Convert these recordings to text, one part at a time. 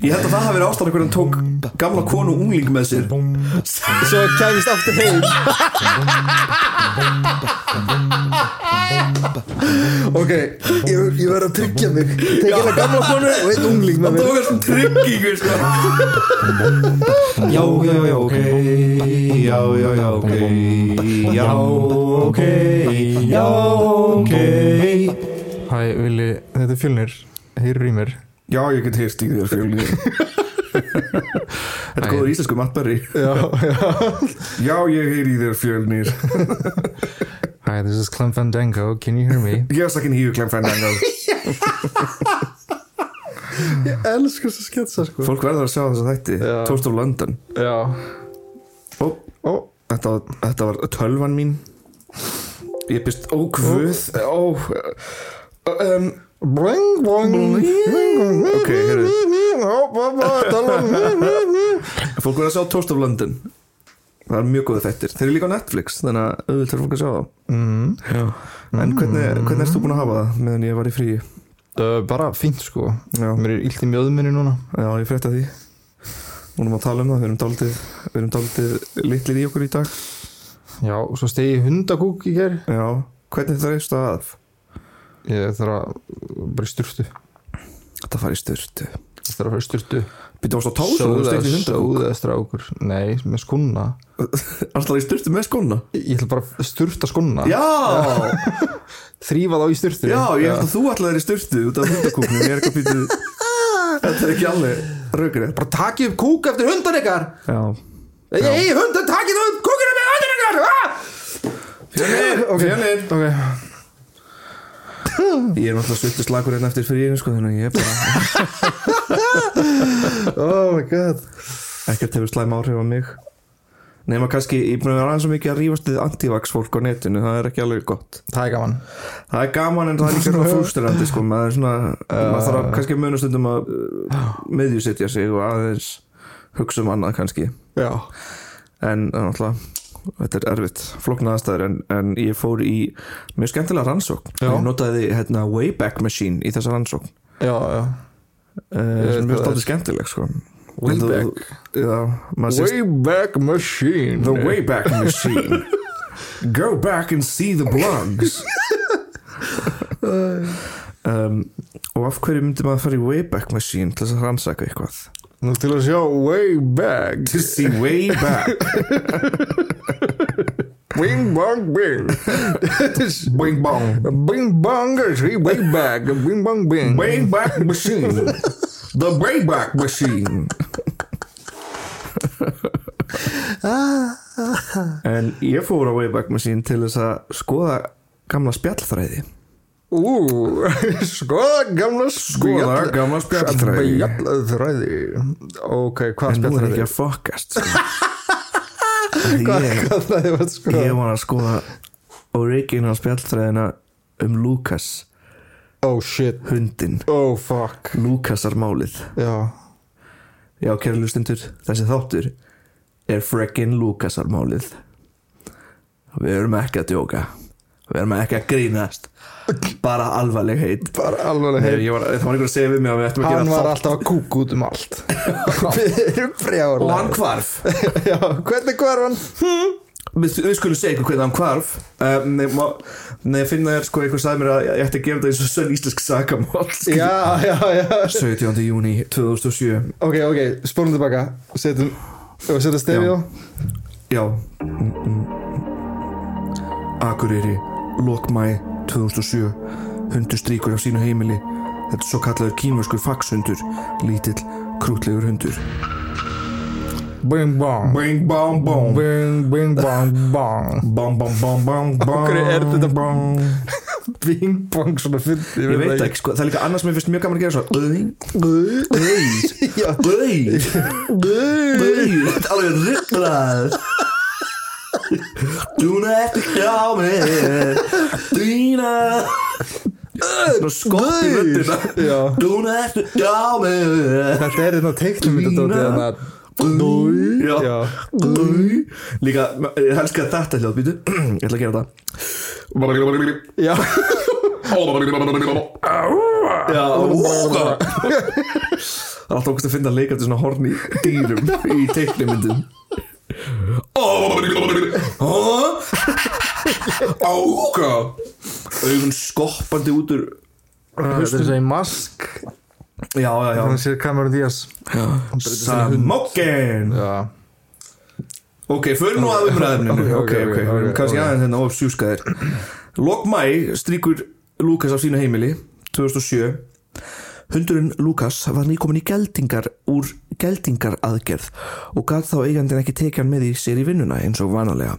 Ég held að það hafi verið ástæðan hvernig hann tók gamla konu ungling með sér. Svo kæmist aftur heim. Ok, ég, ég verð að tryggja mig. Tekið hérna gamla konu og einn ungling með Það mér. tók þessum tryggingu sko. Já, já, já, ok. Já, já, já, ok. Já, ok. Já, ok. Hæ, Vili, þetta er fjölnir. Heyrir í mér Já, ég get heyrst í þér fjölni Þetta er góður íslensku matberri Já, já. Já, ég heyri í þér fjölnir. Hi, this is Clem Fandango, can you hear me? Yes, I can hear you, Clem Fandango. Ég elskar þess að sketsa sko. Fólk verður að sjá þess að þætti. Toast of London. Ó, Ó, þetta, þetta var tölvan mín. Ég byrst, ó, guð Ó, um, Bling, bling. Ok, heyrðu. heyrðu Fólk verður að sjá Toast of London. Það er mjög góðu þættir. Þeir eru líka á Netflix Þannig að auðvitað er fólk að sjá það mm. En hvernig, hvernig erst þú búin að hafa það meðan ég var í fríi? uh, Bara fínt sko. Já, Mér er illt í mjöðminni núna. Já ég frétta því. Múnum að tala um það Við erum daldið, við erum daldið litlir í okkur í dag. Já, og svo stegi hundakúk í ger Já, hvernig það er að Ég þarf að bara í sturtu. Þetta fari í styrtu Ég þarf að fara í sturtu. Býttu ást á tásu og þú stekti hundakúk Sóða strákur. Nei, með skona Alltaf í styrtu með skóna Ég ætla bara að sturta skona Já, Þrýfa þá í sturtu. Já, ég held að þú alltaf er í styrtu út af hundakúknum. Ég er ekki að býtu Þetta er ekki alveg raugrið Bara takið upp kúk eftir hundan ykkar! Já. Ei, hundan, takið upp kúkina með hundan ykkar! Ah! Fjölnir. Ok Ég er náttúrulega svittu slagur hérna eftir fríinu sko Þannig að ég er bara Oh my god. Ekkert hefur slæm áhrif á mig. Nefna kannski, ég búin að vera aðeins svo mikið að rífast við antivax fólk á netinu, það er ekki alveg gott. Það er gaman. Það er gaman en það er líka frústurandi sko, maður er svona, maður þarf að kannski muna stundum að miðjusetja sig og aðeins hugsa um annað kannski. Já. En náttúrulega þetta er erfitt, flóknar aðstæður en, en ég fór í mjög skemmtilega rannsókn. Já. ég notaði hérna Wayback Machine í þessa rannsókn. Já, já. Uh, það státtið skemmtileg sko. Wayback. Wayback Machine. The Wayback Machine. Go back and see the blogs. Um, Og af hverju myndi maður fara í Wayback Machine til þess að rannsaka eitthvað Nú til að sjá Wayback To see way back. Bing bong bing. Bing bong. Bing bong see Wayback Bing bong bing. Wayback Machine. The Wayback Machine. En ég fór á Wayback Machine til þess að skoða gamla spjallþræði Ú, skoða gamla Skoða gamla spjallþræði Spjallþræði Ok, hvað En nú er ekki að fokast sko. Hvað þræði var skoða? ég var að skoða original spjallþræðina um Lukas Oh shit. Hundin Oh fuck. Lukasarmálið Já. Já, kæra lustundur, þessi þáttur er frekkin Lukasarmálið Við erum ekki að djóka. Við erum ekki að grínast Bara alvarleg heit. Bara alveg Nei, ég var, það var einhver að segja við mig að við ættum að Hann gera var þátt. alltaf að kúka út um allt. Og hann hvarf. Já, hvernig hvar hann? Við, við skulum segja ykkur hvernig hann hvarf. Uh, Nei, má, nei, ég finna þér sko Einhver sagði mér að ég ætti að gera þetta eins og sönn íslensk sakamál Já, já, já. 17. júni 2007 Ok, ok, spólum tilbaka. Setjum, og setja stefi á. Já. Mm, mm. Akureyri Lokmæ 2007 Hundur stríkur á sínu heimili. Þetta svo kallaður kínverskur faxhundur. Lítill, krútlegur hundur. Bing bong. Bing bong bong. Bing, bing bong bong. Bong bong bong bong bong hverju er þetta- bong. Bing bong svona fyndi Ég veit ekki sko, það er líka annars ég finnst mjög gaman að gera svo Öy, öy, öy, öy Þetta er alveg rugglað Dúna eftir hjá mér. Dýna. Svona skott í röddina. Já. Dúna eftir hjá mér. Þetta er þetta teiknum þetta þannig að Dúi Líka, ég helska þetta hljóð, Ég ætla að gera þetta Já. Já, Það er alltaf okkur að finna leikandi svona horn í dýrum í teiknumyndum Ága Augun skoppandi út úr Þetta er þessi mask. Já, já, já. Þannig sér Cameron Diaz Samokkin Ok, förum nú að umræðumninu Ok, Ok, kannski aðeins hérna of sjúskaðir. Lok mæ stríkur Lukas af sínu heimili 2007 Hundurinn Lukas var nýkomin í geldingar úr geldingar aðgerð og gæt þá eigandinn ekki tekið hann með í sér í vinnuna eins og vanalega.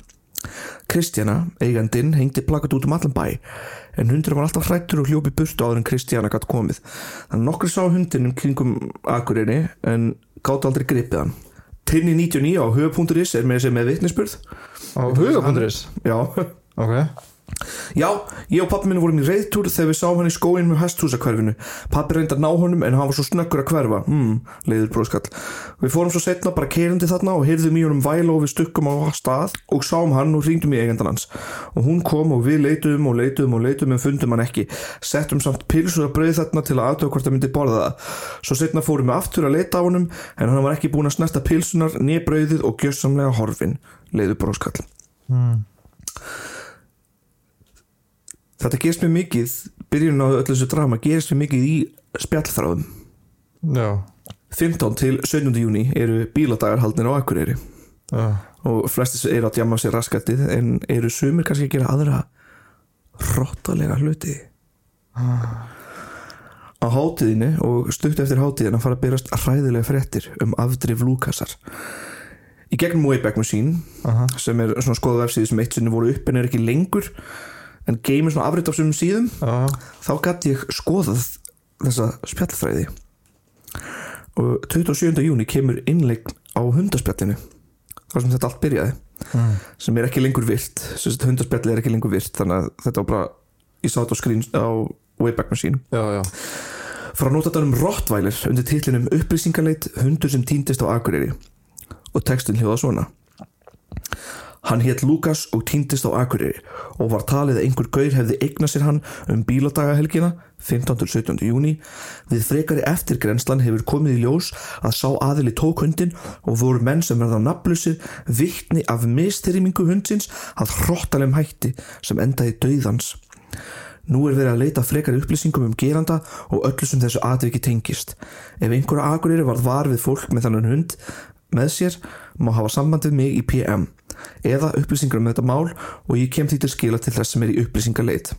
Kristjana, eigandinn, hengdi plakat út um allan bæ en hundurinn var alltaf hrættur og hljópi burtu áður en Kristjana gætt komið. Þannig nokkri sá hundinn um kringum akureyri en gátt aldrei gripið hann. Tinni 99 á höfupunkturis er með þessi með vitnisspurð. Á huga.is Já, Ok Já, ég og pappi minn vorum í reyðtúr þegar við sáum hann í skóin með hesthúsakverfinu. Pappi reyndi að ná honum en hann var svo snöggur að hverfa. Hmm, leiður bróðskall. Við fórum svo setna bara keirandi þarna og heyrðum í honum væla og við stukkum á stað og sáum hann og ringdum í eigandan hans. Og hún kom og við leituðum og leituðum og leituðum en fundum hann ekki. Settum samt pilsur að brauð þarna til að aðtöða hvort það myndi borða það. Svo setna fórum við aftur að leita á honum en hann var ekki búin að Þetta gerist mjög mikið, byrjun á öllu þessu drama gerist mjög mikið í spjallþráðum. Já 15 til 17. júni eru bíladagar haldnir á Akureyri Já og flestis eru að djama sér raskatið en eru sumir kannski að gera aðra hrottalega hluti. Á hátíðinni og stutt eftir hátíðina fara að byrjast hræðilega fréttir um afdrif Lukasar. Í gegnum Wayback Machine Aha. sem er svona skoða vefsíði sem eitt sinni voru upp en er ekki lengur en geymir svona afrit af sumum síðum. Já. Þá gæti ég skoðað þessa spjallþræði og 27. júni kemur innleik á hundaspjallinu. Þar sem þetta allt byrjaði. Mm. sem er ekki lengur sagt, hundaspjalli er ekki lengur virt. Þannig að þetta var bara ég sá þetta á skrín á Wayback Machine. Já, já. Frá notatanum Rottweiler undir titlinum upplýsingaleit hundur sem týndist á Akureyri. Og textin hljóða svona Hann hétt Lukas og týndist á Akureyri og var talið að einhver gaur hefði eignað sér hann um bíladagahelgina 15. til 17. júni við frekari eftirgrenslan hefur komið í ljós að sá aðili tók hundin og voru menn sem verða nafnlusir vittni af mistyrmingu hundsins að hróttalem hætti sem endaði dauðans Nú er verið að leita frekar upplýsingum um geranda og öllu sem þessu atviki tengist. Ef einhverja akureyri varð var við fólk með þannig hund með sér, má hafa samband við mig í PM eða upplýsingar um þetta mál og ég kem því til skila til þess sem er í upplýsingaleit.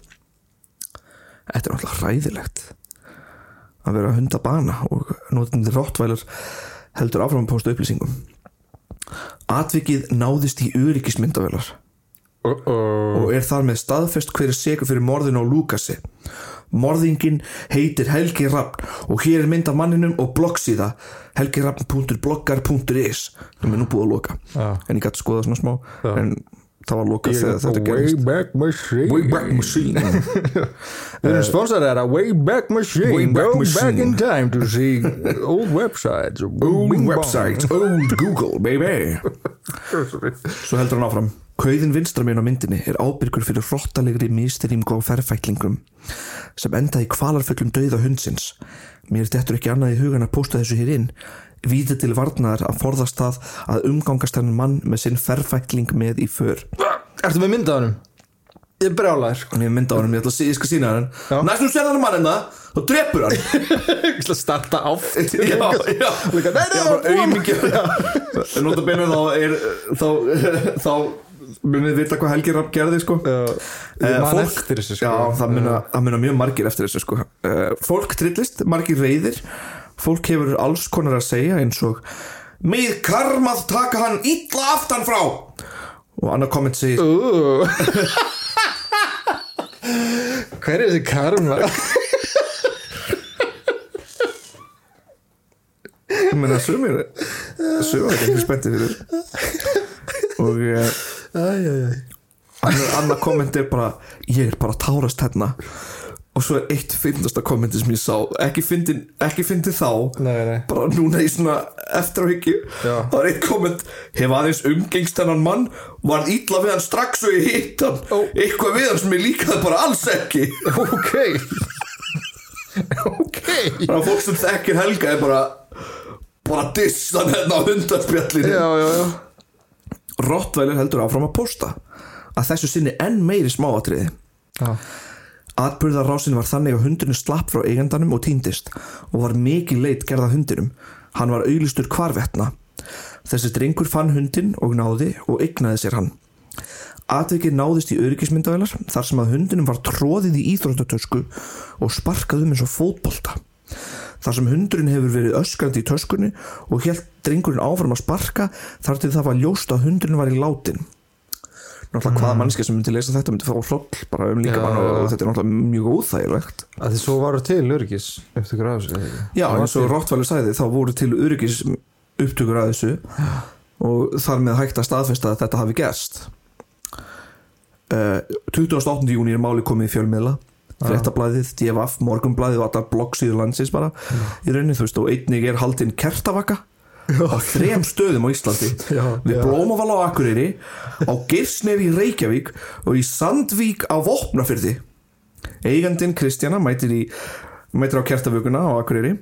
Þetta er náttúrulega hræðilegt að vera að bana og notandi rottvælar heldur áfram að posta upplýsingum. Atvikið náðist í öryggismyndavelar uh -oh. og er þar með staðfest hver er segur fyrir morðin á Lukasi. Morðingin heitir Helgi Rappn og hér er mynd af manninum og bloggsíða helgirappn.bloggar.is sem er nú búið að loka Já. en ég gæti skoða svona smá Já. en það var lokað þegar þetta gerist Wayback Machine Wayback Machine Við erum sponsorið að Wayback Machine Wayback Go Machine. back in time to see old websites Old Bing bong. website, old Google baby Svo heldur hann áfram Kauðin vinstra megin á myndinni er ábyrgur fyrir hrottalegri misterýmgu á ferfæklingum sem enda í kvalarfullum dauða hundsins. Mér dettur ekki annað í hugan að posta þessu hér inn. Víði til varnaðar að forðast það að umgangast hennan mann með sinn ferfækling með í för. Ertu með myndaðanum? Ég er brjálæður Og ég mynda á hann, ég ég skal sína hann. Næstum sér hann mann hérna, þá drepur hann. Ég ætla að starta áft já, já. Líka, nei, nei, Já, það munið vita hvað Helgi Rapp gerði sko? Ég Eh, fólk- eftir þessu sko. Já, það muna, það muna mjög margir eftir þessu sko. Uh, Fólk trillist, margir reyðir Fólk hefur alls konar að segja eins og Mið karmað taka hann illa aftan frá. Og annar komment segir Ú. Hver er þessi karma? Ég meina sumir Sumir er ekki spenntið fyrir. Og uh, Æjæjæj annar, komment er bara Ég er bara tárast hérna. Og svo er eitt fyndasta kommenti sem ég sá. Ekki fyndin þá. Nei, nei. Bara núna í svona eftirháhyggju Já. það er eitt komment hef aðeins umgengst hennan mann varð ítla við hann strax og ég hitt hann. Ó. eitthvað við hann sem ég líkaði bara alls ekki. Ok. Ok. Þannig að fólk sem þekkir Helga er bara bara dissan hérna á hundarspjallinu. Já, já, já Rottweiler heldur áfram að posta að þessu sinni enn meiri smáatriði Já, Atburðarrásin var þannig að hundurinn slapp frá eigandanum og týndist og var mikið leit gerða hundinum. Hann var auðlistur kvarvetna. Þessi drengur fann hundin og náði og eignaði sér hann. Atvikið náðist í öryggismyndavelar þar sem að hundinum var tróðið í íþróttatösku og sparkað um eins og fótbolta. Þar sem hundurinn hefur verið öskrandi í töskunni og helt drengurinn áfram að sparka þar til það var ljóst að hundurinn var í látin. Náttúrulega hvaða mannski sem myndi lesa þetta myndi fá hloll bara um líka mann og þetta er náttúrulega mjög óþægilegt. að því svo varu til öryggis upptökur af þessu? Já, eins og Rottvæli sagði þá voru til öryggis upptökur að þessu og þar með hægt að staðfesta að þetta hafi gerst uh, 28. júni er máli komið í fjölmiðla fréttablaðið, DFF, morgunblaðið og allar bloggsíður landsins bara í rauninni þú veist og einnig er haldinn kertavaka á þrem stöðum á Íslandi. Já, við já. Blómaval á Akureyri á Girsnef í Reykjavík og í Sandvík á Vopnafyrði eigandinn Kristjana mætir, í, mætir á kertavökuna á Akureyri.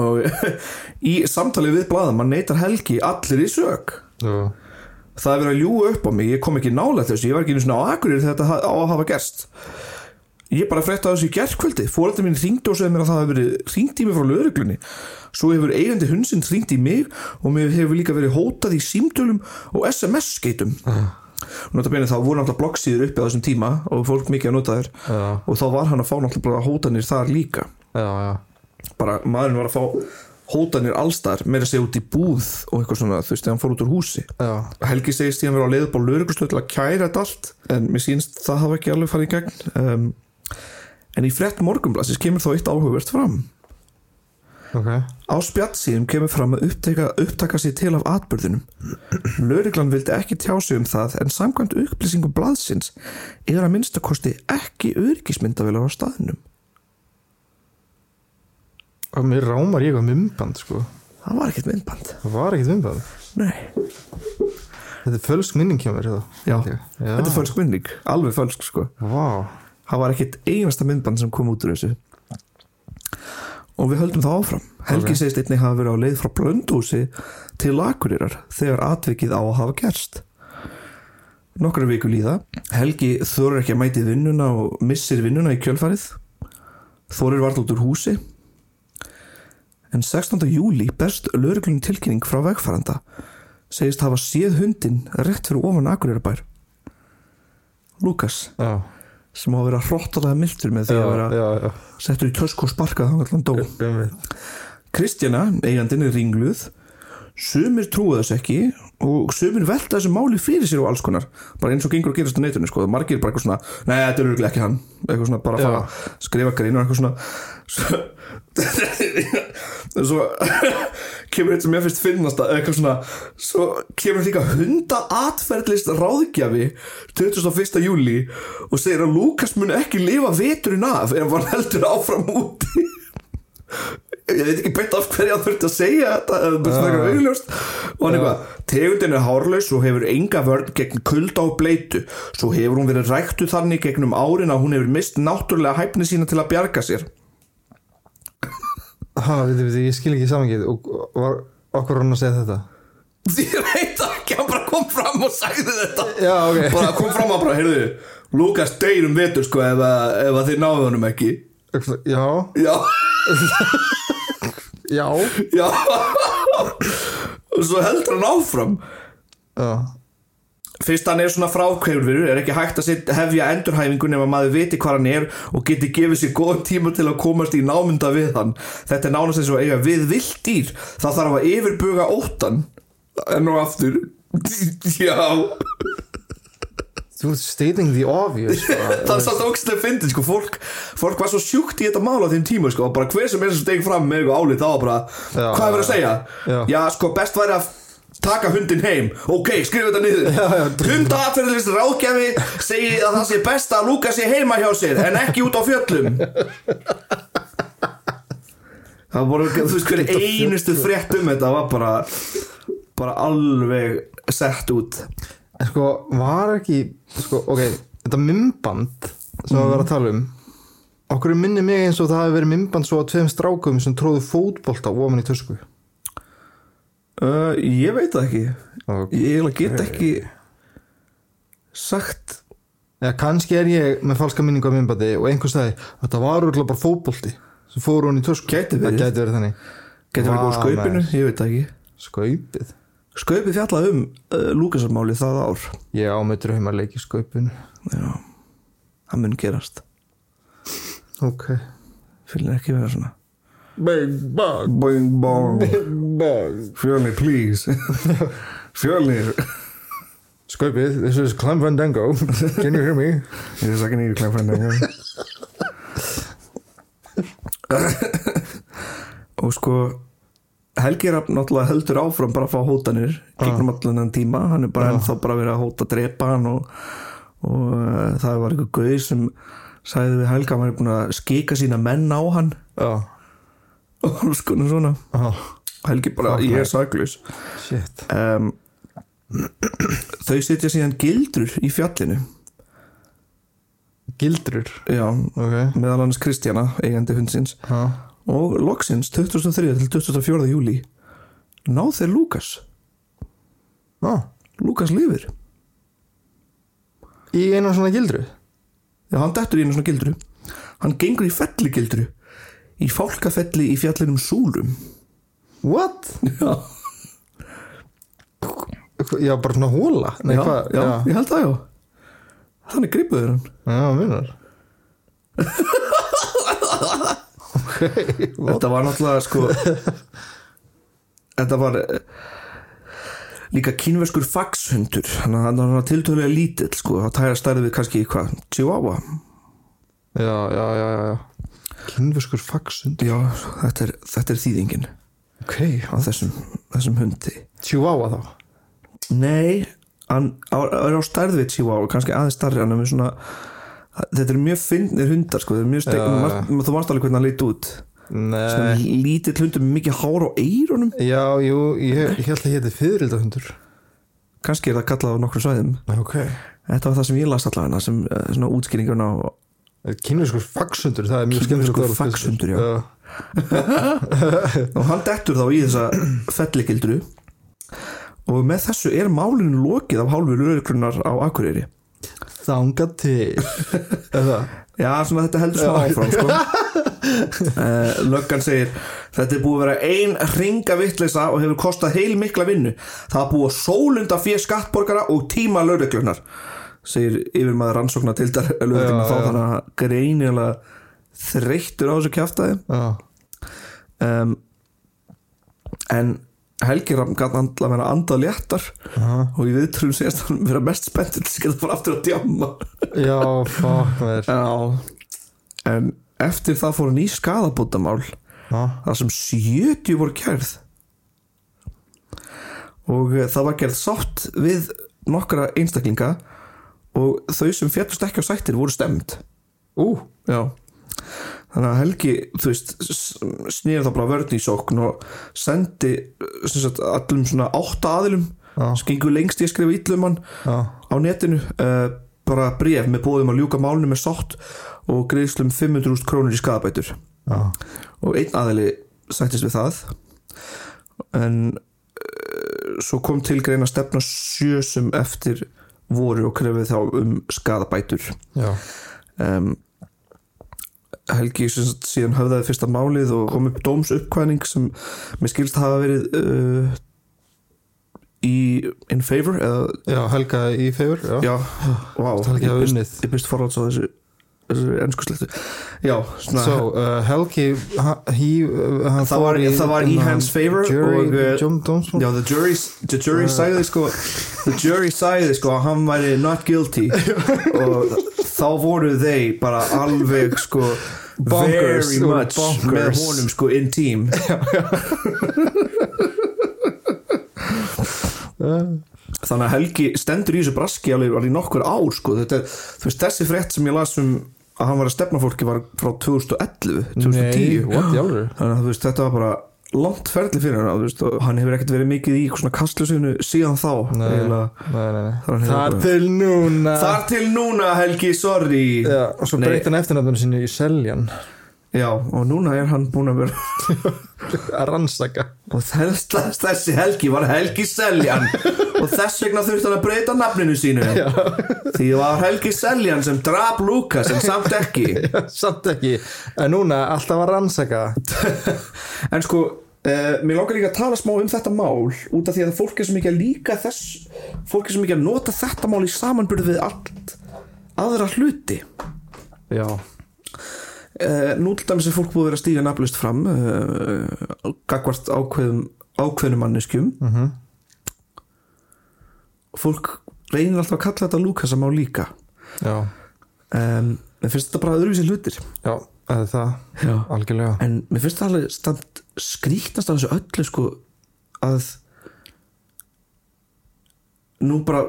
Og í samtali við blaðamann neytar Helgi allir í sög Já, það er verið að ljúga upp á mig, ég kom ekki nálega þessu ég var ekki einu svona á Akureyri þegar þetta á að hafa gerst ég bara frétta þessu í gerðkvöldi fóröldur mín ringdi og segði mér að það hefur verið ringt í mig frá lögreglunni. Svo hefur eigandi hundsinn ringt í mig og mér hefur líka verið hótað í símtölum og SMS-skeitum og notabene þá voru náttúrulega bloggsíður uppi á þessum tíma og fólk mikið að nota þér já, og þá var hann að fá náttúrulega hótanir þar líka. Já, já. bara maðurinn var að fá hótanir allstar meira að segja út í búð og eitthvað svona þú veist þegar hann fór út úr húsi. Helgi segist ég að á leið upp á lauruglustöð til að kæra þetta allt en mér sýnst það hafa ekki alveg farið í gegn. Um, en í frett morgunblassis kemur þó eitt áhugavert fram. Ok, á spjallsíðum kemur fram að upptaka, upptaka sér til af atbyrðunum lauruglan vildi ekki tjá sig um það en samkvæmt upplýsingum blaðsins er að minnstakosti ekki öryggismyndavelar á staðnum. Og mér rámar ég eitthvað mymband sko. Það var ekkert myndband. Það var ekkert mymband Nei. Þetta er fölsk minning hjá mér Já, Já. þetta er fölsk mynning alveg fölsk sko. Vá, það var ekkert einasta myndband sem kom út úr þessu. Og við höldum það áfram. Helgi Ok. segist einnig hafa verið á leið frá Blöndúsi til Akureyrar þegar atvikið á að hafa gerst. Nokkra viku líða. Helgi þorir ekki að mæti vinnuna og missir vinnuna í kjölfarið. Þorir vart út úr húsi. En 16. júli berst lögreglun tilkynning frá vegfæranda segist hafa séð hundin rétt fyrir ofan Akureyrarbær. Lukas já, sem á að vera hróttalega mildur með því já, að vera já, já. settur í tösku og sparkað þannig að hann dó. Kristjana, eigandinn er ringluð sumir trúa þess ekki og sumir velta þessu máli fyrir sér og alls konar. Bara eins og gengur að gerast á netinu sko. margir bara eitthvað svona, nei þetta er örgulega ekki hann. Eitthvað svona bara að fara að skrifa grein og eitthvað svona. Svo, svo kemur eitt sem ég finnst finnast að eitthvað svona. Svo kemur líka hunda atferðlist ráðgjafi 21. júli og segir að Lukas mun ekki lifa veturinn af ef hann heldur áfram úti ég veit ekki beint af hverja hann þurfti að segja þetta eða þetta er eitthvað augljóst. Og hann eitthvað, tegundin er hárlaus og hefur enga vörn gegn kulda og bleitu svo hefur hún verið ræktu þannig gegnum árin að hún hefur mist náttúrulega hæfni sína til að bjarga sér. Ha, veit, veit, ég skil ekki samengið og var okkur hann að segja þetta? Ég veit ekki, hann bara kom fram og sagði þetta. Já, ok. Bara kom fram og bara, heyrðu Lukas deyr um vetur sko ef, ef þið náðu honum ekki. Já, já, já. Já. Og svo heldur hann áfram. Já, fyrst hann er svona frákveifur er ekki hægt að set, hefja endurhæfingu nema maður viti hvað hann er og geti gefið sér góðan tíma til að komast í námynda við hann. Þetta er nánast eins og eiga við vilt dýr það þarf að yfirbuga óttan en og aftur. Já, þú stating the obvious það er samt ógstlega fyndið sko, fólk, fólk var svo sjúkt í þetta mál á þeim tíma sko, bara hver sem er sem steg fram með eitthvað álið þá bara, Já, hvað er verið að segja? já. já, sko, best væri að taka hundin heim. Ok, skrifa þetta niður. Hundaatferðilist ráðgjafi segi að það sé best að lúka sér heima hjá sér en ekki út á fjöllum. Það voru, þú veist hverju einustu frétt um þetta var bara bara alveg sett út En sko, var ekki sko, ok, þetta mymband sem við varum að tala um okkur minni mig eins og það hafi verið mymband svo að tveim strákum sem tróðu fótbolta ofan í tösku. Uh, Ég veit það ekki. Okay. Ég get ekki sagt. Já, kannski er ég með falska minningu af mymbandi og einhver staði að það var úrlega bara fótbolti sem fór hún í tösku. Gæti verið. Það gæti verið verið góð maður. ég veit það ekki. Skaupið Skaupið fjallað um uh, Lúkasarmáli það ár. Ég ámyndur heim að leiki skaupinu. Já, það mun gerast. Ok. Fylgir ekki vera svona. Big bug Boing bong. Big bug Fjölnir please. Fjölnir. Skaupið, this is Clem Fandango. Can you hear me? Ég er sakin í klæmfrændingu Og sko Helgi er náttúrulega heldur áfram bara að fá hótanir gegnum allan þennan tíma. Hann er bara ennþá bara verið að hóta að drepa hann og, og uh, það var eitthvað gauð sem sagði við Helga hann er búin að skika sína menn á hann. Já og hann sko svona. Oh, Helgi bara, ég er Shit. Um, þau sitja síðan gildrur í fjallinu. Gildrur? Já, Ok. Meðal annars Kristjana, eigandi hundsins. Já og loksins 2003 til 2004. júli náð þeir Lukas Já Lukas lifir. Í einu svona gildru? Já, hann dettur í einu svona gildru. Hann gengur í felligildru í fálkafelli í fjallinum Súlum. What? já, Já, bara svona hóla Nei, já, hvað? já, ég held það já. Þannig gripuður hann. Já, minnar Ok þetta var náttúrulega sko þetta var eh, líka kínverskur faxhundur. Hann hann var tiltölulega lítill sko. Það tæra stærði við kannski í hvað Chihuahua. Já, já, já, já, Kynverskur faxund já, þetta er, þetta er þýðingin. Ok. Á þessum, þessum hundi. Chihuahua þá? Nei, hann er á stærð við Chihuahua kannski aðeins stærri. Hann er með svona þetta er mjög fyndnir hundar sko, þetta er mjög Já, stegn, já. þú varst alveg hvernig hann leit út? Lítill hundur með mikið hár á eyrunum? Já, jú, ég, ég held að héti fyririldahundur kannski er það kallað á nokkrum svæðum. Ok. Þetta var það sem ég las allavega sem eh, svona útskýringun á Kynverskur faxundur, það er mjög orð, faxhundur, já. já. Og hann dettur þá í þessa felligildru. Og með þessu er málinu lokið af hálfu lögurkrunar á Akureyri Þanga til. Já, svona þetta heldur smá áfram sko. uh, löggan segir þetta er búið að vera ein ringa vitleisa og hefur kostað heil mikla vinnu. Það er búið að sólunda fyrir skattborgara og tíma lögurkrunar segir yfir maður rannsókna til Já, þá þannig að greinilega þreyttur á þessu kjaftaði Já. Um, en Helgi Ram gæti andla að vera andað léttar. Aha. og í viðtrúum segist hann vera mest spenntur til að geta fara aftur að djamma. Já, fuck mér En eftir það fór hann í skadabótamál þar sem 70 voru kærð. Og eh, það var gerð sátt við nokkra einstaklinga. Og þau sem fjallust ekki á sættir voru stemd ú, Já Þannig að Helgi, þú veist, snýði þá bara vörn í sókn og sendi sagt, allum svona átta aðilum Já. sem gengur lengst í að skrifa illum hann á netinu uh, bara bref með bóðum að ljúka málinu með sátt og greiðslum 500.000 krónur í skadabætur já. Og einn aðili sættist við það. En uh, svo kom til greina stefna sjö sem eftir voru og krefið þá um skadabætur um, Helgi síðan höfðaði fyrsta málið og kom upp dómsuppkvæning sem mér skilst hafa verið uh, í in favor eða, já, Helga í favor Já, já, wow, ég byrst, forhalds á þessu þessu ennsku slettu já, svona So, uh, Helgi ha- he, uh, Það var- það var í hans favor jury, og, uh, Já, the jury, the jury sagði sko The jury sagði sko að hann væri not guilty. Og þá voru þeir bara alveg sko Bonkers, very much bonkers. með honum sko in team. Þannig að Helgi stendur í þessu braski alveg, alveg nokkur ár sko. Þetta veist, þessi frétt sem ég las um að hann var að stefna fólki var frá 2011 Nei, 2010 what, í alveg þannig að veist, þetta var bara langt ferli fyrir hann veist, og hann hefur ekkert verið mikið í svona kastlusinu síðan þá Nei. nei, nei. Þar til núna. Þar til núna Helgi, sorry. Já, og svo Nei. breytti hann eftirnafninu sínu í Seljan. Já, og núna er hann búin að vera að rannsaka. Og þess, þessi Helgi var Helgi Seljan. Og þess vegna þurfti hann að breyta nafninu sínu. Já. því það var Helgi Seljan sem drap Lukas en samt ekki. Samt ekki, en núna alltaf að rannsaka. En sko Uh, mér langar líka að tala smá um þetta mál út af því að fólk er svo mikið að líka þess fólk er svo mikið að nota þetta mál í samanbyrðu við allt aðra hluti. Já, uh, nú til dæmis er fólk búið að vera stíga nafnlust fram uh, gagvart ákveðum ákveðnum manneskjum. Mhm. og fólk reynir alltaf að kalla þetta Lukasa mál líka. Já, um, mér finnst þetta bara öðruvísi hlutir. Já, eða það. Já. Algjörlega. En mér finnst það alveg stand skrítnast af þessu öllu sko að nú bara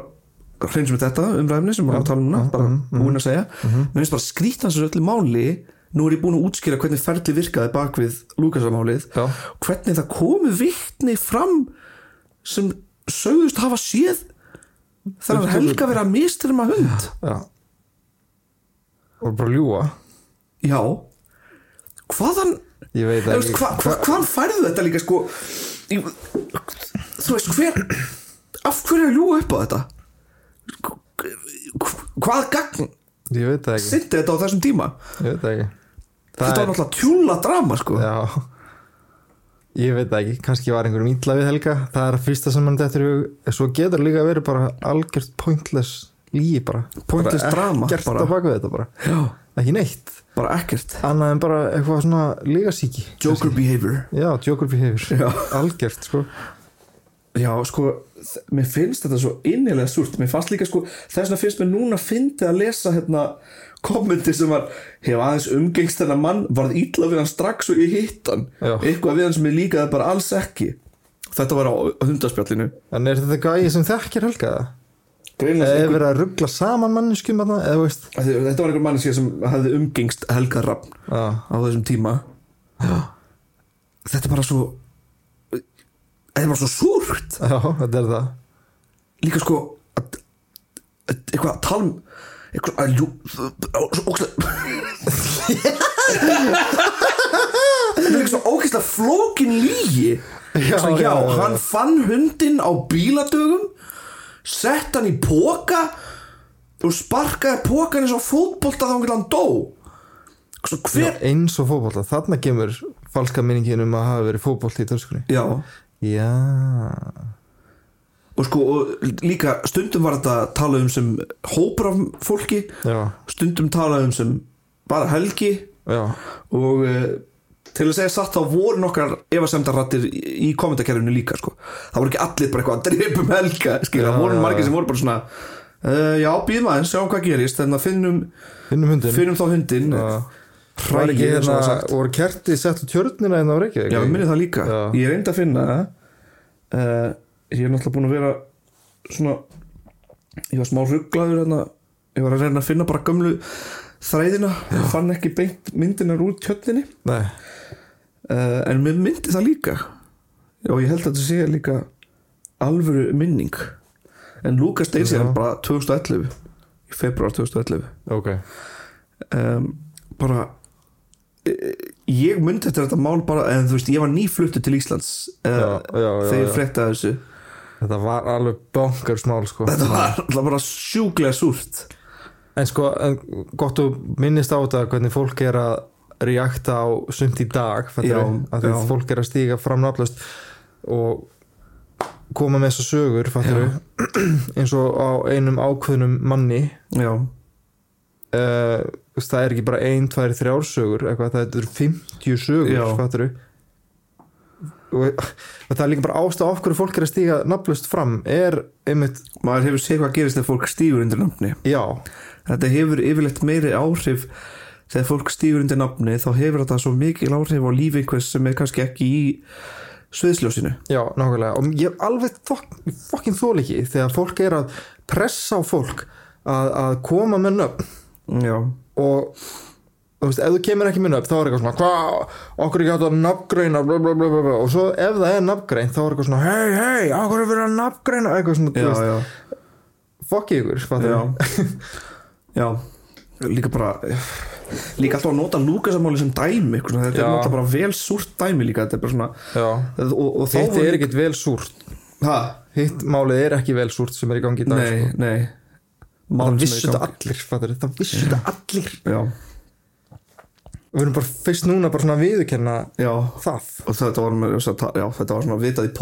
hreinsum við þetta umræfni sem við erum að tala um núna bara búin að segja. Mér finnst bara skrítnast af þessu öllu máli nú er ég búin að útskýra hvernig ferli virkaði bak við Lukasamálið Já. hvernig það komu vittni fram sem sögðust hafa séð að helga vera að mistrima hund. Já. Og bara ljúa já. Hvaðan Ég veit veist, hva, hva, hvaðan færðu þetta líka sko? Í, þú veist hver af hverju að ljúga upp á þetta? Hva- hvað gagn Ég það sindi þetta á þessum tíma? Ég veit það ekki. Þetta var náttúrulega tjúla drama sko. Já. Ég veit það ekki, kannski var einhverjum ítla við Helga. Það er að fyrsta í hug. En Svo getur líka verið bara algjört pointless lígi bara. Bara drama, Ekkert bara. á baku þetta bara. Já, Ekki neitt. Bara ekkert. Annað en bara eitthvað svona lígasíki Joker behavior. Já, joker behavior. Já. Algjört sko. Já, sko, mér finnst þetta svo innilega súrt, mér fannst líka sko þess vegna finnst mér núna fyndið að lesa hérna kommenti sem var hef aðeins umgengst þennan mann varð ítla við hann strax og ég hitt hann. Já. eitthvað við hann sem ég líkaði bara alls ekki. Þetta var á hundaspjallinu. En er þetta gæði sem þekkir Helga? það? Greinlega einhver, verið að ruggla saman veist? Þetta var einhver manneski sem hafði umgengst Helga Rapp Já, á þessum tíma. Já. þetta er bara svo þetta er bara svo súrt. Já, þetta er það. Líka sko að, að, eitthvað að tala um eitthvað að ljú þetta er svo ógæslega flókin lígi já, já, já. hann fann hundin á bíladögum sett hann í póka og sparkaði pókan eins og fótbolta þá hann dó. Svo já, hver Eins og fótbolta, þarna kemur falska minningin um að hafa verið fótbolti í törskunni já, Já. Og sko og líka stundum var þetta talað um sem hópur af fólki. Já, stundum talað um sem bara helgi. Já, og uh, til að segja satt þá voru nokkar efasemdarrattir í kommentarkerfinu líka sko. það voru ekki allir bara eitthvað að drepum helga skilja, það voru margir sem voru bara svona uh, já, býðum aðeins, sjáum hvað gerist. Þannig að finnum, finnum finnum þá hundin ekki og hérna, það voru kertið sett tjörnina en á Reykjavík? Já, við minnum það líka, Já. ég reyndi að finna það uh, ég er náttúrulega búin að vera svona ég var smá rugglaður hérna. Ég var að reyna að finna bara gömlu þræðina, ég fann ekki beint myndinar úr tjötninni Nei, uh, en mér myndi það líka. Og ég held að þetta sé líka alvöru minning. En deyr sér Já. bara 2011 í februar 2011 ok. Um, bara eh, ég myndi þetta þetta mál bara en þú veist ég var nýfluttu til Íslands uh, Já, já, já, þegar ég frétta þessu. Þetta var alveg bonkar smál sko. Þetta var alltaf bara sjúklega súrt. En sko, en gott þú minnist á þetta hvernig fólk er að reakta á sumt í dag Já, að já. fólk er að stíga fram nafnlust og koma með þessu sögur eins og á einum ákveðnum manni. Uh, það er ekki bara ein, tvær, þrjár sögur eitthvað, það eru 50 sögur og, það er líka bara ástæð af hverju fólk er að stíga nafnlust fram er einmitt, maður hefur séð hvað gerist þegar fólk stígur undir nafni. Já. Þetta hefur yfirleitt meiri áhrif þegar fólk stígur undir nafni þá hefur þetta svo mikil áhrif á lífi einhvers sem er kannski ekki í sviðsljósinu. Já, nákvæmlega. Og ég er alveg fokkin þól ekki þegar fólk er að pressa á fólk að, að koma með nöfn. Já, og, þú veist, ef þú kemur ekki minn upp þá er eitthvað svona, hvað, okkur ekki átt að nafngreina og svo ef það er nafngrein þá er eitthvað svona, hei, hei, okkur er verið að nafngreina? Eitthvað svona, þú veist, já, fokki ykkur fattar já. já, líka bara líka alltaf að nota Lukasamáli sem dæmi svona, þetta Já. er náttúrulega bara vel súrt dæmi líka. Þetta er bara svona og, og hitt er ekkit vel súrt. Hitt málið er ekki vel súrt sem er í gangi í dag nei, sko. nei. Það vissu þetta allir fattar við? það vissu þetta allir. Já, við erum bara fyrst núna bara svona viðurkenna það. Og þetta var, ta- já, þetta var svona vitað í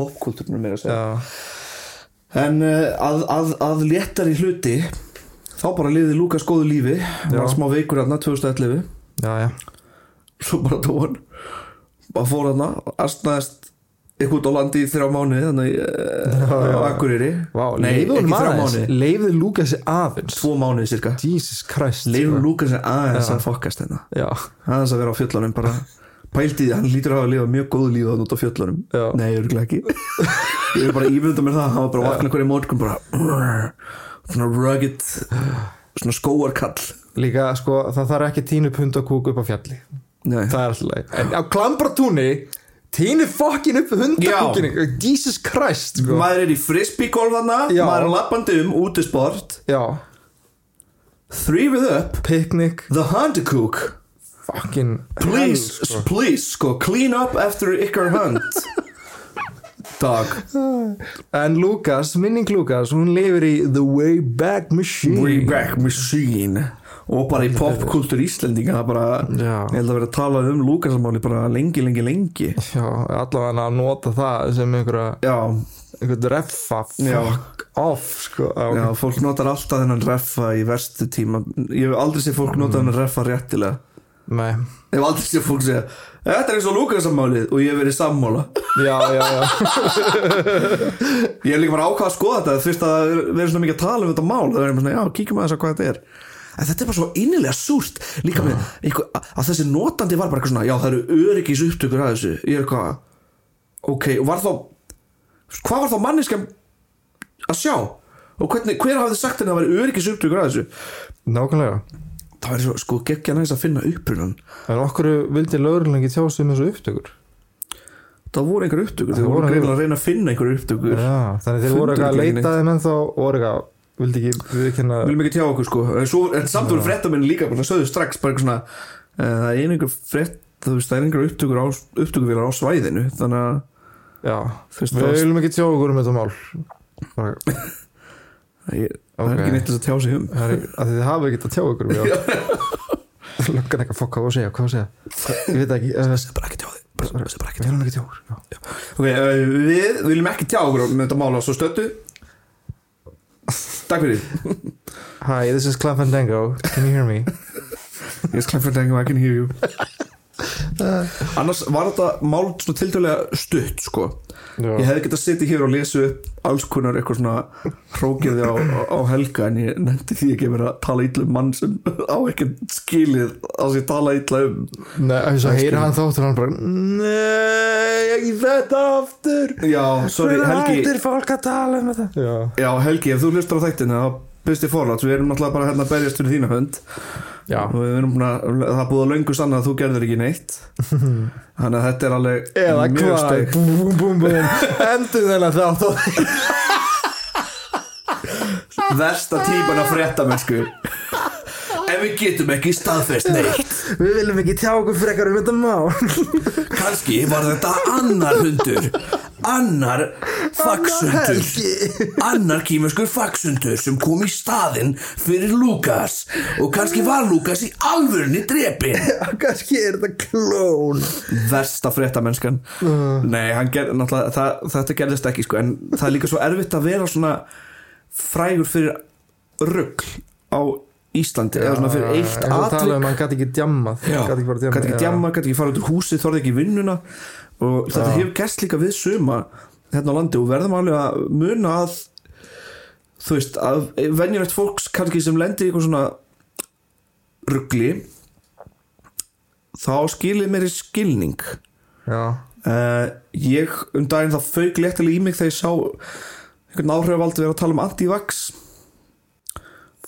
já, En uh, að, að, að léttar í hluti þá bara liði Lukas góðu lífi Já. var smá veikur hérna 2011 já, já, svo bara tóðan bara fór hérna, eitthvað út á landi í þrjá mánuði þannig uh, á Akureyri. Nei, ekki þrjá aðeins. mánuði. leiðu Lúkasi aðeins. Tvo mánuði cirka leifum sko. Lukas aðeins að fokkast hérna. Aðeins að vera á fjöllunum bara. Pældi því, hann lítur að hafa að lifa mjög góðu líf þannig á fjöllunum. Nei, örgulega ekki. Ég er bara ímynda mér það, hann var bara að vakna hverju morgun bara svona rugged svona skóarkall. Líka sko það þarf ekki tínu pund að kúka upp á fjalli. Nei, það er alltaf en á klambratúni tínu fokkin upp hundakúkinni Jesus Christ sko. maður er í frisbeegolf þarna Já. maður er lappandi um útisport. Já, þrýfið upp picnic. The hundacook fucking please, hell, sko. please, sko, clean up after ykkar hunt dog en Lukas, minning Lukas hún lifir í The Way Back Machine. Wayback Machine. Og bara í popkultur Íslendinga það bara, Já. ég held að vera að tala um Lukasamáli bara lengi, lengi, lengi. Já, allavega að nota það sem einhverja já, einhvern reffa. Já. fuck off sko. Á, já, fólk notar alltaf þennan reffa í verstu tíma. Ég hef aldrei séð fólk nota þennan reffa réttilega Nei. ég hef aldrei séð fólk segja þetta er eins og Lukasamálið og ég hef verið sammála. Já, já, já. Ég hef líka bara ákvað að skoða þetta fyrst að við erum svona mikið að tala um þetta mál það er svona, já, kíkjum aðeins að hvað þetta er. En þetta er bara svo innilega súrt líka með einhver, að þessi notandi var bara eitthvað svona já, það eru öryggis upptökur að þessu. Ég er eitthvað, ok, var þá hvað var þá manneskjum að sjá? Og hvernig, hver hafði sagt henni að það væri öryggis upptökur að þessu? Nákvæmlega það væri svo, sko, geggja næst að finna upprunan en okkur vildi lögurlengi tjá sig um þessu upptökur? Það voru einhver upptökur, þeir voru greinilega að reyna að finna einhver upptökur. Já, þannig þeir voru eitthvað að ekki leita þeim en þá voru eitthvað, vildi ekki við kynna viljum ekki tjá okkur sko. En, svo, en samt voru fréttamenn líka bara sögðu strax bara eitthvað svona uh, það er einhver frétt þú veist það er einhver upptökur á, upptökuvélar á svæðinu. Þannig að við viljum ekki tjá okkur um þetta mál það er Ok. ekki neitt að tjá sig um. Það er að þið hafa ekki að tjá okkur um já. Löggan eitthvað fokk hvað að segja, hvað að segja? Ég veit ekki, það er bara ekki tjá þig. Ekki við viljum ekki tjá ok, uh, við viljum ekki tjá okkur um þetta mála svo stöttu takk fyrir. Hi, this is Clef Fandango, can you hear me? Yes, Clem Fandango, I can hear you annars var þetta mál svona tiltölulega stutt sko. Já, Ég hefði getað sittið hér og lesið upp alls konar eitthvað svona hrókiði á, á helga en ég nefndi því ekki að vera að tala illa um mann sem á ekki skilið að ég tala illa um. Nei, þess að heyra hann þáttur hann bara Nei, ekki þetta aftur. Já, sorry Helgi. Hvernig hættir fólk að tala um þetta? Já, Já, Helgi, ef þú hlustar á þættinu þá byrst ég forlátt, við erum náttúrulega bara hérna að berjast fyrir þína hönd já. og við erum búin að, það búið að löngu sanna að þú gerðir ekki neitt. Þannig að þetta er alveg Eða mjög hvað? Endur þennan þátt. Versta típan af fréttamennsku en við getum ekki staðfest neitt. Við viljum ekki tjá okkur frekar um þetta mál. Kanski var þetta annar hundur. Annar faxhundur. Helgi. Annar kýmerskur faxhundur sem kom í staðinn fyrir Lukas og kannski var Lukas í alvörunni drepin Kannski er þetta klón. Versta fréttamennskan. Nei, hann ger, það, þetta gerðist ekki sko, en það er líka svo erfitt að vera svona frægur fyrir rugg á Íslandi eða svona fyrir eitt atvik. um hann gæti ekki djammað bara gæti ekki já. djamma, gæti ekki fara út úr húsi þorði ekki vinnuna. Og þetta Já. hefur gerst líka við suma hérna á landi og verðum alveg að muna að þú veist, að venjulegt fólks kannski sem lendir í eitthvað svona ruggli þá skilir mér í skilning. Já, uh, ég um daginn þá fauk léttilega í mig þegar ég sá einhvern áhrifavaldi vera að tala um anti-vax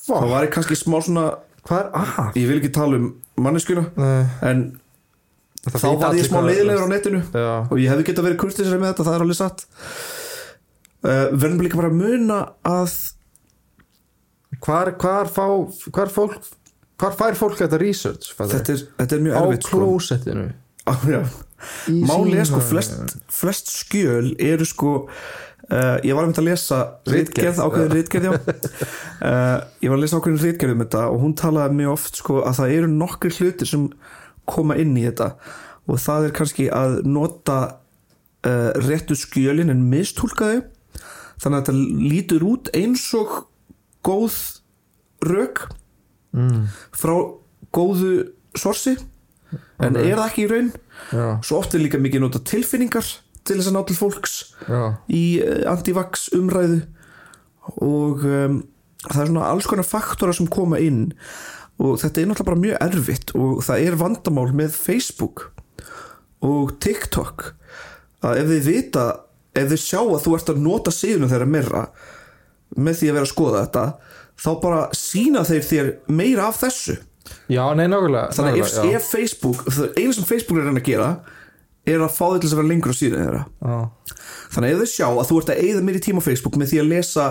Fuck. var kannski smá svona hvað er að? ég vil ekki tala um manneskuna Nei, en það þá var ég smá leiðilegur á netinu Já, og ég hefði getað verið kurtisari með þetta, það er alveg satt uh, verðum líka bara að muna að hvar, hvar fá hvar fólk hvar fær fólk þetta research þetta er, þetta er mjög erfitt sko. klósettinu Á, já. Í Máli er sko flest, flest skjöl eru sko uh, ég var að mynda að lesa Ritgerð, ákveðin ritgerð já. Uh, ég var að lesa ákveðin ritgerð um þetta og hún talaði mjög oft sko að það eru nokkri hlutir sem koma inn í þetta. Og það er kannski að nota uh, réttu skjölin en mistúlka þau. Þannig að þetta lítur út eins og góð rök mm, frá góðu sorsi. En Ok. er það ekki í raun? Já, svo oft er líka mikið nota tilfinningar til þess að ná til fólks já, í eh, antivax umræðu. Og um, það er svona alls konar faktora sem koma inn. Og þetta er náttúrulega bara mjög erfitt og það er vandamál með Facebook og TikTok. Að ef þið vita ef þið sjá að þú ert að nota síðunum þeirra meira með því að vera að skoða þetta þá bara sína þeir þér meira af þessu. Já, nei, nákvæmlega þannig ef, nákvæmlega, já. ef Facebook eina sem Facebook er að reyna að gera er að fá þig til að vera lengur á síðan þeirra. Já, þannig að ef þau sjá að þú ert að eigða mér í tíma á Facebook með því að lesa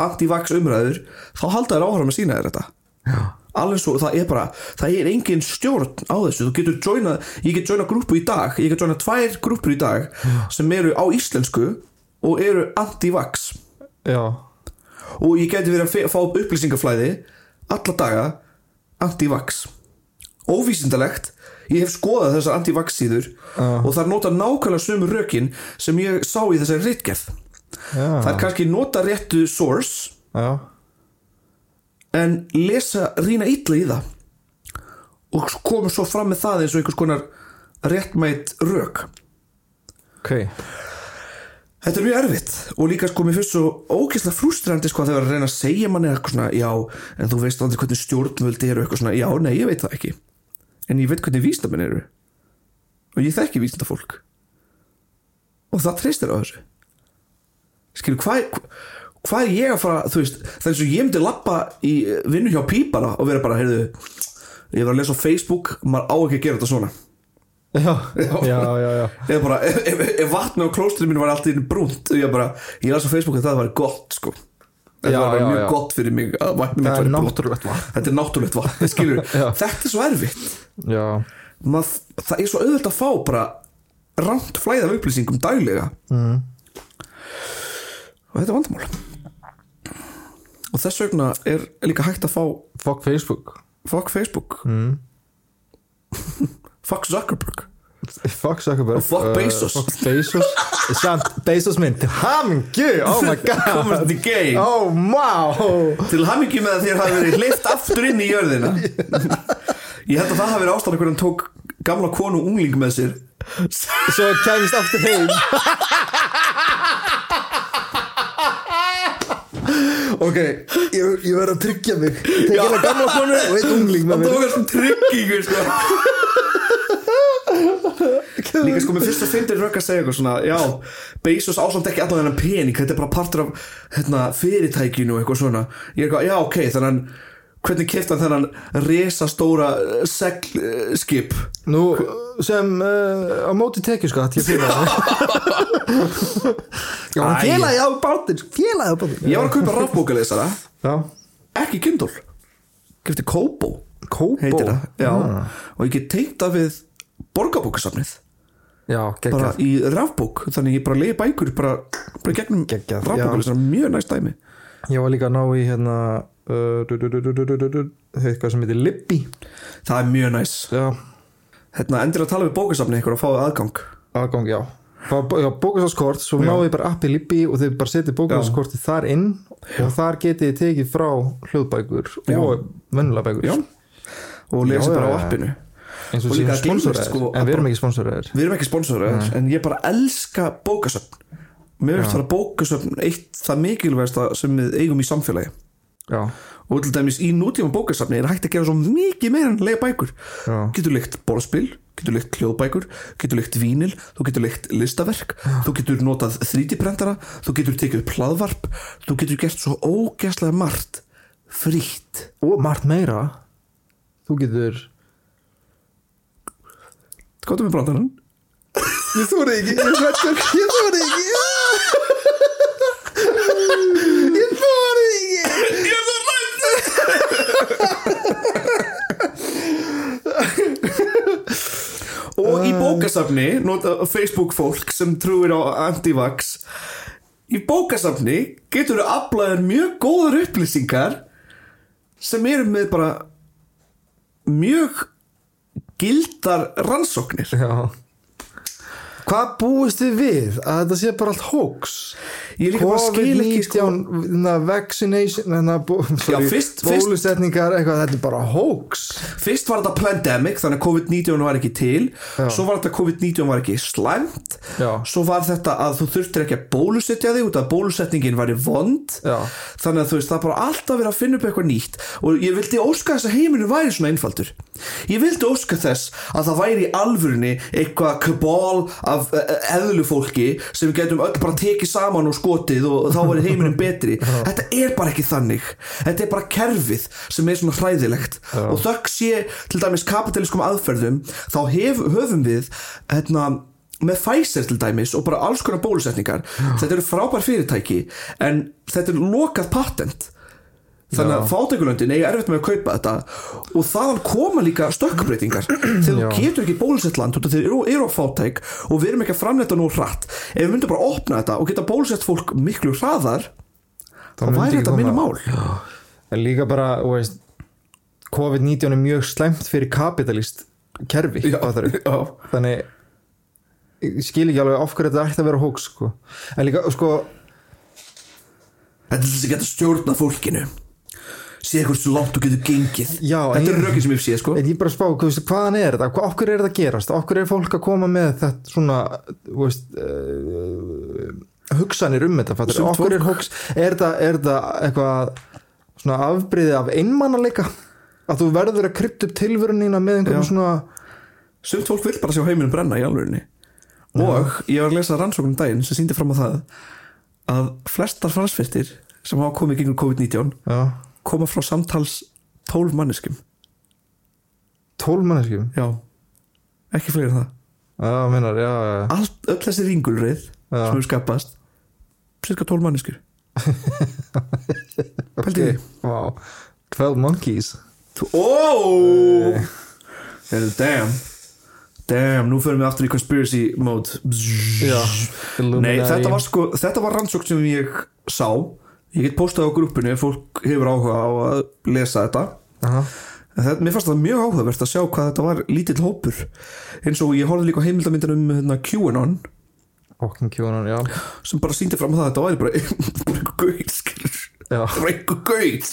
anti-vax umræður þá halda þér áhra með sína þér þetta. Já, alveg svo, það er bara, það er engin stjórn á þessu, þú getur joinað ég get joinað grúpu í dag, ég get joinað tvær grúpur í dag sem eru á íslensku og eru anti-vax. Já, og ég geti verið að fá upp upplýsingaflæði alla daga anti-vax. Óvísindalegt ég hef skoðað þessar anti-vax síður Já. og það er nota nákvæmlega sömu rökin sem ég sá í þessari ritgerð. Já, það er kannski nota réttu source já, en lesa rýna illa í það og koma svo fram með það eins og einhvers konar réttmætt rök. Ok. Þetta er mjög erfitt og líka sko mér finnst svo ógeðslega frústrandi sko þegar að reyna að segja manni eitthvað svona já, en þú veist aldrei hvernig stjórnvöldi eru? Eitthvað svona, já, nei, ég veit það ekki en ég veit hvernig vísnamenn eru. Og ég þekki vísnandafólk og það treystir á þessu. Skilur, hvað hvað er ég að fara, þú veist það er eins og ég myndi lappa í vinnu hjá pípara og vera bara, heyrðu ég var að lesa á Facebook, maður á ekki að gera þetta svona. Já, já, já, já, bara, ef, ef, ef vatni á klóstrinu mínu var alltaf brúnt ég bara, ég las á Facebook að það var gott sko þetta Já, var já, mjög já. gott fyrir mig að vatni mitt brúnt náttúrulegt vatn. Þetta er náttúrulegt vatn, skilur þetta er svo erfitt. Mað, það er svo auðvitað að fá bara rámt flæð af upplýsingum daglega. Mm. og þetta er vandamál. Og þess vegna er líka hægt að fá fuck Facebook. Fuck Facebook. Mm. fuck Zuckerberg fuck Zuckerberg. Fuck Uh, Bezos. fuck Bezos. Samt Bezos minn til hamingju. Oh my god. Í game. oh wow. Til hamingi með að þér hafi verið hleyft aftur inn í jörðina. Ég held að það hafi verið ástæðan hvernig hann tók gamla konu ungling með sér. Svo kæmist aftur heim. Ok, ég, ég verð að tryggja mig. Það gamla konu og einn ungling með mér. tók alltaf tryggingu sko. Líka sko með fyrst að fyndir rökk að segja eitthvað svona já, Bezos ásamt ekki allan þennan pening þetta er bara partur af hérna, fyrirtækinu og eitthvað svona. Ég er eitthvað, já ok, þannig hann hvernig kefti hann þennan resastóra eh, seglskip? Nú sem uh, á móti tekjuskatt ég fyrir það. Já, hann félagi á bátinn félagi á bátinn ég var að kaupa rafbókalesara ekki Kindle. Kefti Kobo. Kóbo heitir það já. Ah. og ég get tengt það við borgarbókasafnið Já, bara í rafbók þannig ég bara leiði bækur bara, bara gegnum geggjað, rafbók já. mjög næst dæmi. Ég var líka að ná í hérna uh, eitthvað sem heitir Libby. Það er mjög næst hérna, endur að tala við bókasafni eitthvað og fáið aðgang. Aðgang, já. Bókasafskort, svo náðu ég bara appi Libby og þau bara setið bókasafskorti þar inn og þar getið þið tekið frá hljóðbækur og vennulabækur og lesið bara á appinu eins Og síðan sponsoraðir gleymist, sko, en við að erum ekki sponsoraðir. Við erum ekki sponsorar en ég bara elska bókasafn mér finnst Já. það bókasafn eitt það mikilvægsta sem við eigum í samfélagi. Já, og til dæmis í nútíma bókasafni er hægt að gera svo mikið meira en lega bækur. Já, getur leikt borðspil, getur leikt hljóðbækur getur leikt vínil, þú getur leikt listaverk þú getur notað 3D-prentara þú getur tekið upp hlaðvarp þú getur gert svo ógæslega margt frýtt og margt meira. Þú getur Kóttu með brandarann. Ég þóri ekki, ég svettur Ég þóri ekki. Ég þóri ekki. Ég er svo rætt Og í bókasafni nota Facebook fólk sem trúir á antivax. Í bókasafni getur þú aflaðir mjög góðar upplýsingar sem eru með bara mjög gildar rannsóknir Já Hvað búist þið við? Að þetta sé bara allt hoax Ég líka bara skil ekki, sko- COVID-19 vaccination sorry, fyrst- fyrst- bólusetningar eitthvað, þetta er bara hoax. Fyrst var þetta pandemic þannig að COVID-19 var ekki til. Já. Svo var þetta COVID-19 var ekki slæmt. Já. Svo var þetta að þú þurftir ekki að bólusetja þig út að bólusetningin væri vond. Já. Þannig að þú veist það bara alltaf verið að finna upp eitthvað nýtt. Og ég vildi óska þess að heiminu væri svona einfaldur. Ég vildi óska þess að það væri í alvörunni eitthvað kabal af eðlu fólki sem við getum öll bara tekið saman og skotið og þá væri heiminin betri. Þetta er bara ekki þannig. Þetta er bara kerfið sem er svona hræðilegt. Já. og þökk sé til dæmis kapitalískum aðferðum þá hef, höfum við hérna, með Pfizer til dæmis og bara alls konar bólusetningar. Þetta eru frábær fyrirtæki en þetta er lokað patent þannig að Já. fátækulöndin eiga erfitt með að kaupa þetta. Og þaðan koma líka stökkbreytingar. Þegar þú getur ekki bólusett land þeir eru, á fátæk og við erum ekki að framleita nú hratt. Ef við myndum bara að opna þetta og geta bólusett fólk miklu hraðar þá væri þetta minna mál. En líka bara, þú veist COVID-19 er mjög slæmt fyrir kapitalist kerfi já. Þannig skil ekki alveg af hverju þetta ætti að vera hoax sko. En líka, sko Þetta er þess að geta stjórna fólkinu Sér hversu langt þú getur gengið Já, Þetta er rökin sem ég sé sko En ég bara spá, veist, hvaðan er þetta? Okkur er þetta að gerast? Okkur er fólk að koma með þetta svona, veist, uh, hugsanir um þetta, Okkur er hoax, er þetta, eitthvað svona afbriði af einmannaleika? Að þú verður að krypta upp tilvörunina með einhverjum Já. svona, Sumt fólk vil bara sjá heiminu brenna í alvörinni Og ég var að lesa rannsóknum daginn sem síndi fram á það að flestar fransfyrtir sem hafa komið gegn COVID-19 já, koma frá samtals 12 manneskum tólmanneskjum. Já, ekki fleiri það. Já, minnar, já, já. Allt, öll þessi ringulreið Já. sem hefur skapast cirka 12 manneskur Pældi því. Vá, 12 monkeys. Ó! Heyrðu, Damn. Damn, nú förum við aftur í conspiracy mode. Já, Nei, þetta var sko, þetta var rannsókn sem ég sá Ég get postað á grúppinu ef fólk hefur áhuga á að lesa þetta. Aha. En þetta, Mér fannst það mjög áhugavert að sjá hvað þetta var lítill hópur. Eins og ég horfði líka heimildamindin um hérna, QAnon. Fucking QAnon, já. sem bara síndi fram á það að þetta væri bara gauð skilur. Bara einhver gauð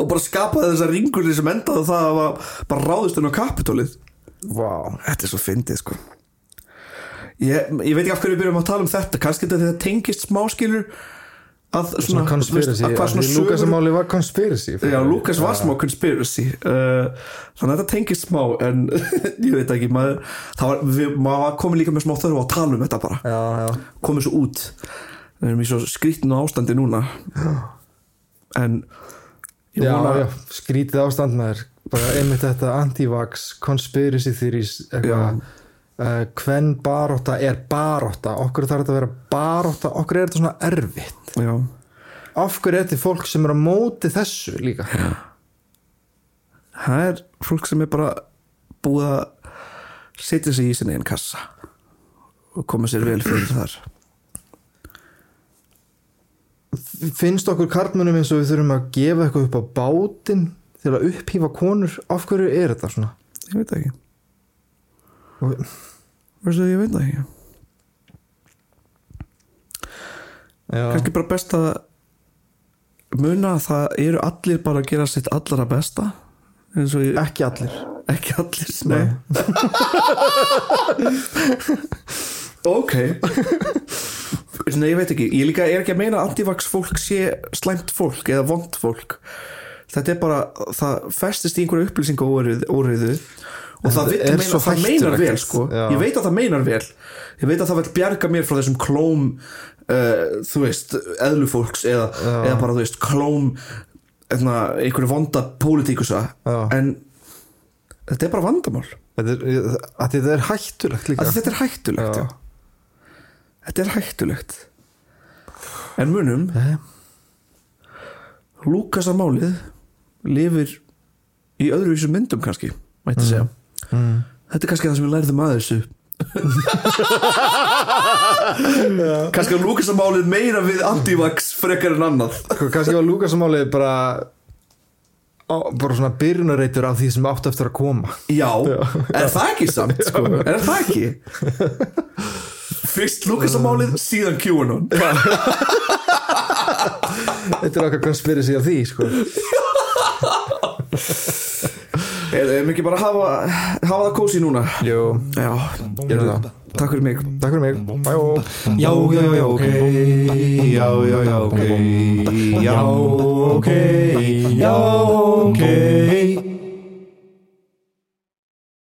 og bara skapaði þessar ringurinn sem endaði það að bara ráðist inn á kapitólið. Vá. Þetta er svo fyndið sko. Ég, ég veit ekki af hverju við byrjum að tala um þetta. Kannski þetta tengist smáskilur að svona, veist, að hvað svona Lukas sögur Máli var conspiracy. Já, Lukas var smá conspiracy. Uh, þannig að þetta tengist smá en ég veit ekki maður, var, við, maður var komin líka með smá þörf á að tala um þetta bara. Já, já. komið svo út. Við erum í svo skrítinu ástandi núna. En Já, vona skrítið ástand með þér bara einmitt þetta anti-vax conspiracy theories eitthvað hvern baróta er baróta okkur þarf þetta að vera baróta okkur er þetta svona erfitt? Já, af hverju er þetta fólk sem er á móti þessu líka? Það er fólk sem er bara búið að setja sig í sinni einn kassa og koma sér vel fyrir þar. Finnst okkur kartmönnum eins og við þurfum að gefa eitthvað upp á bátinn til að upphýfa konur? Af hverju er þetta svona? Ég veit ekki. Og- Veistu, ég veit það ekki. Kannski bara best að muna að það eru allir bara að gera sitt allara besta ég, ekki allir. Ekki allir nei. Ok. Nei, ég veit ekki, ég líka er ekki að meina að antivax fólk sé slæmt fólk eða vond fólk þetta er bara, það festist í einhverju upplýsingu óriðu og En það, meina, það meinar vel sko. Já. ég veit að það meinar vel ég veit að það vil bjarga mér frá þessum klóm uh, þú veist, eðlufólks eða, eða bara þú veist, klóm einhverju vonda pólitíkusa en þetta er bara vandamál þetta er, þetta er hættulegt líka þetta er hættulegt já. Já. þetta er hættulegt en munum Nei. Lúkasar málið lifir í öðruvísu myndum kannski mætti segja. Mm. þetta er kannski það sem við lærðum að þessu kannski að Lúkasar málið meira við antivax frekar en annað. Sko, kannski var Lukasamálið bara bara svona byrjunarreitur af því sem átt eftir að koma. Já, er það ekki samt sko? er það ekki? Fyrst Lúkasar málið síðan QAnon. Þetta er okkar konspirasi af því sko. erum ekki bara að hafa, hafa það kósi núna? Jú, já, gerum það. takk fyrir mig. Takk fyrir mig, bæjó Já, já, já, ok. Já, já, já, ok. Já, ok. Já, ok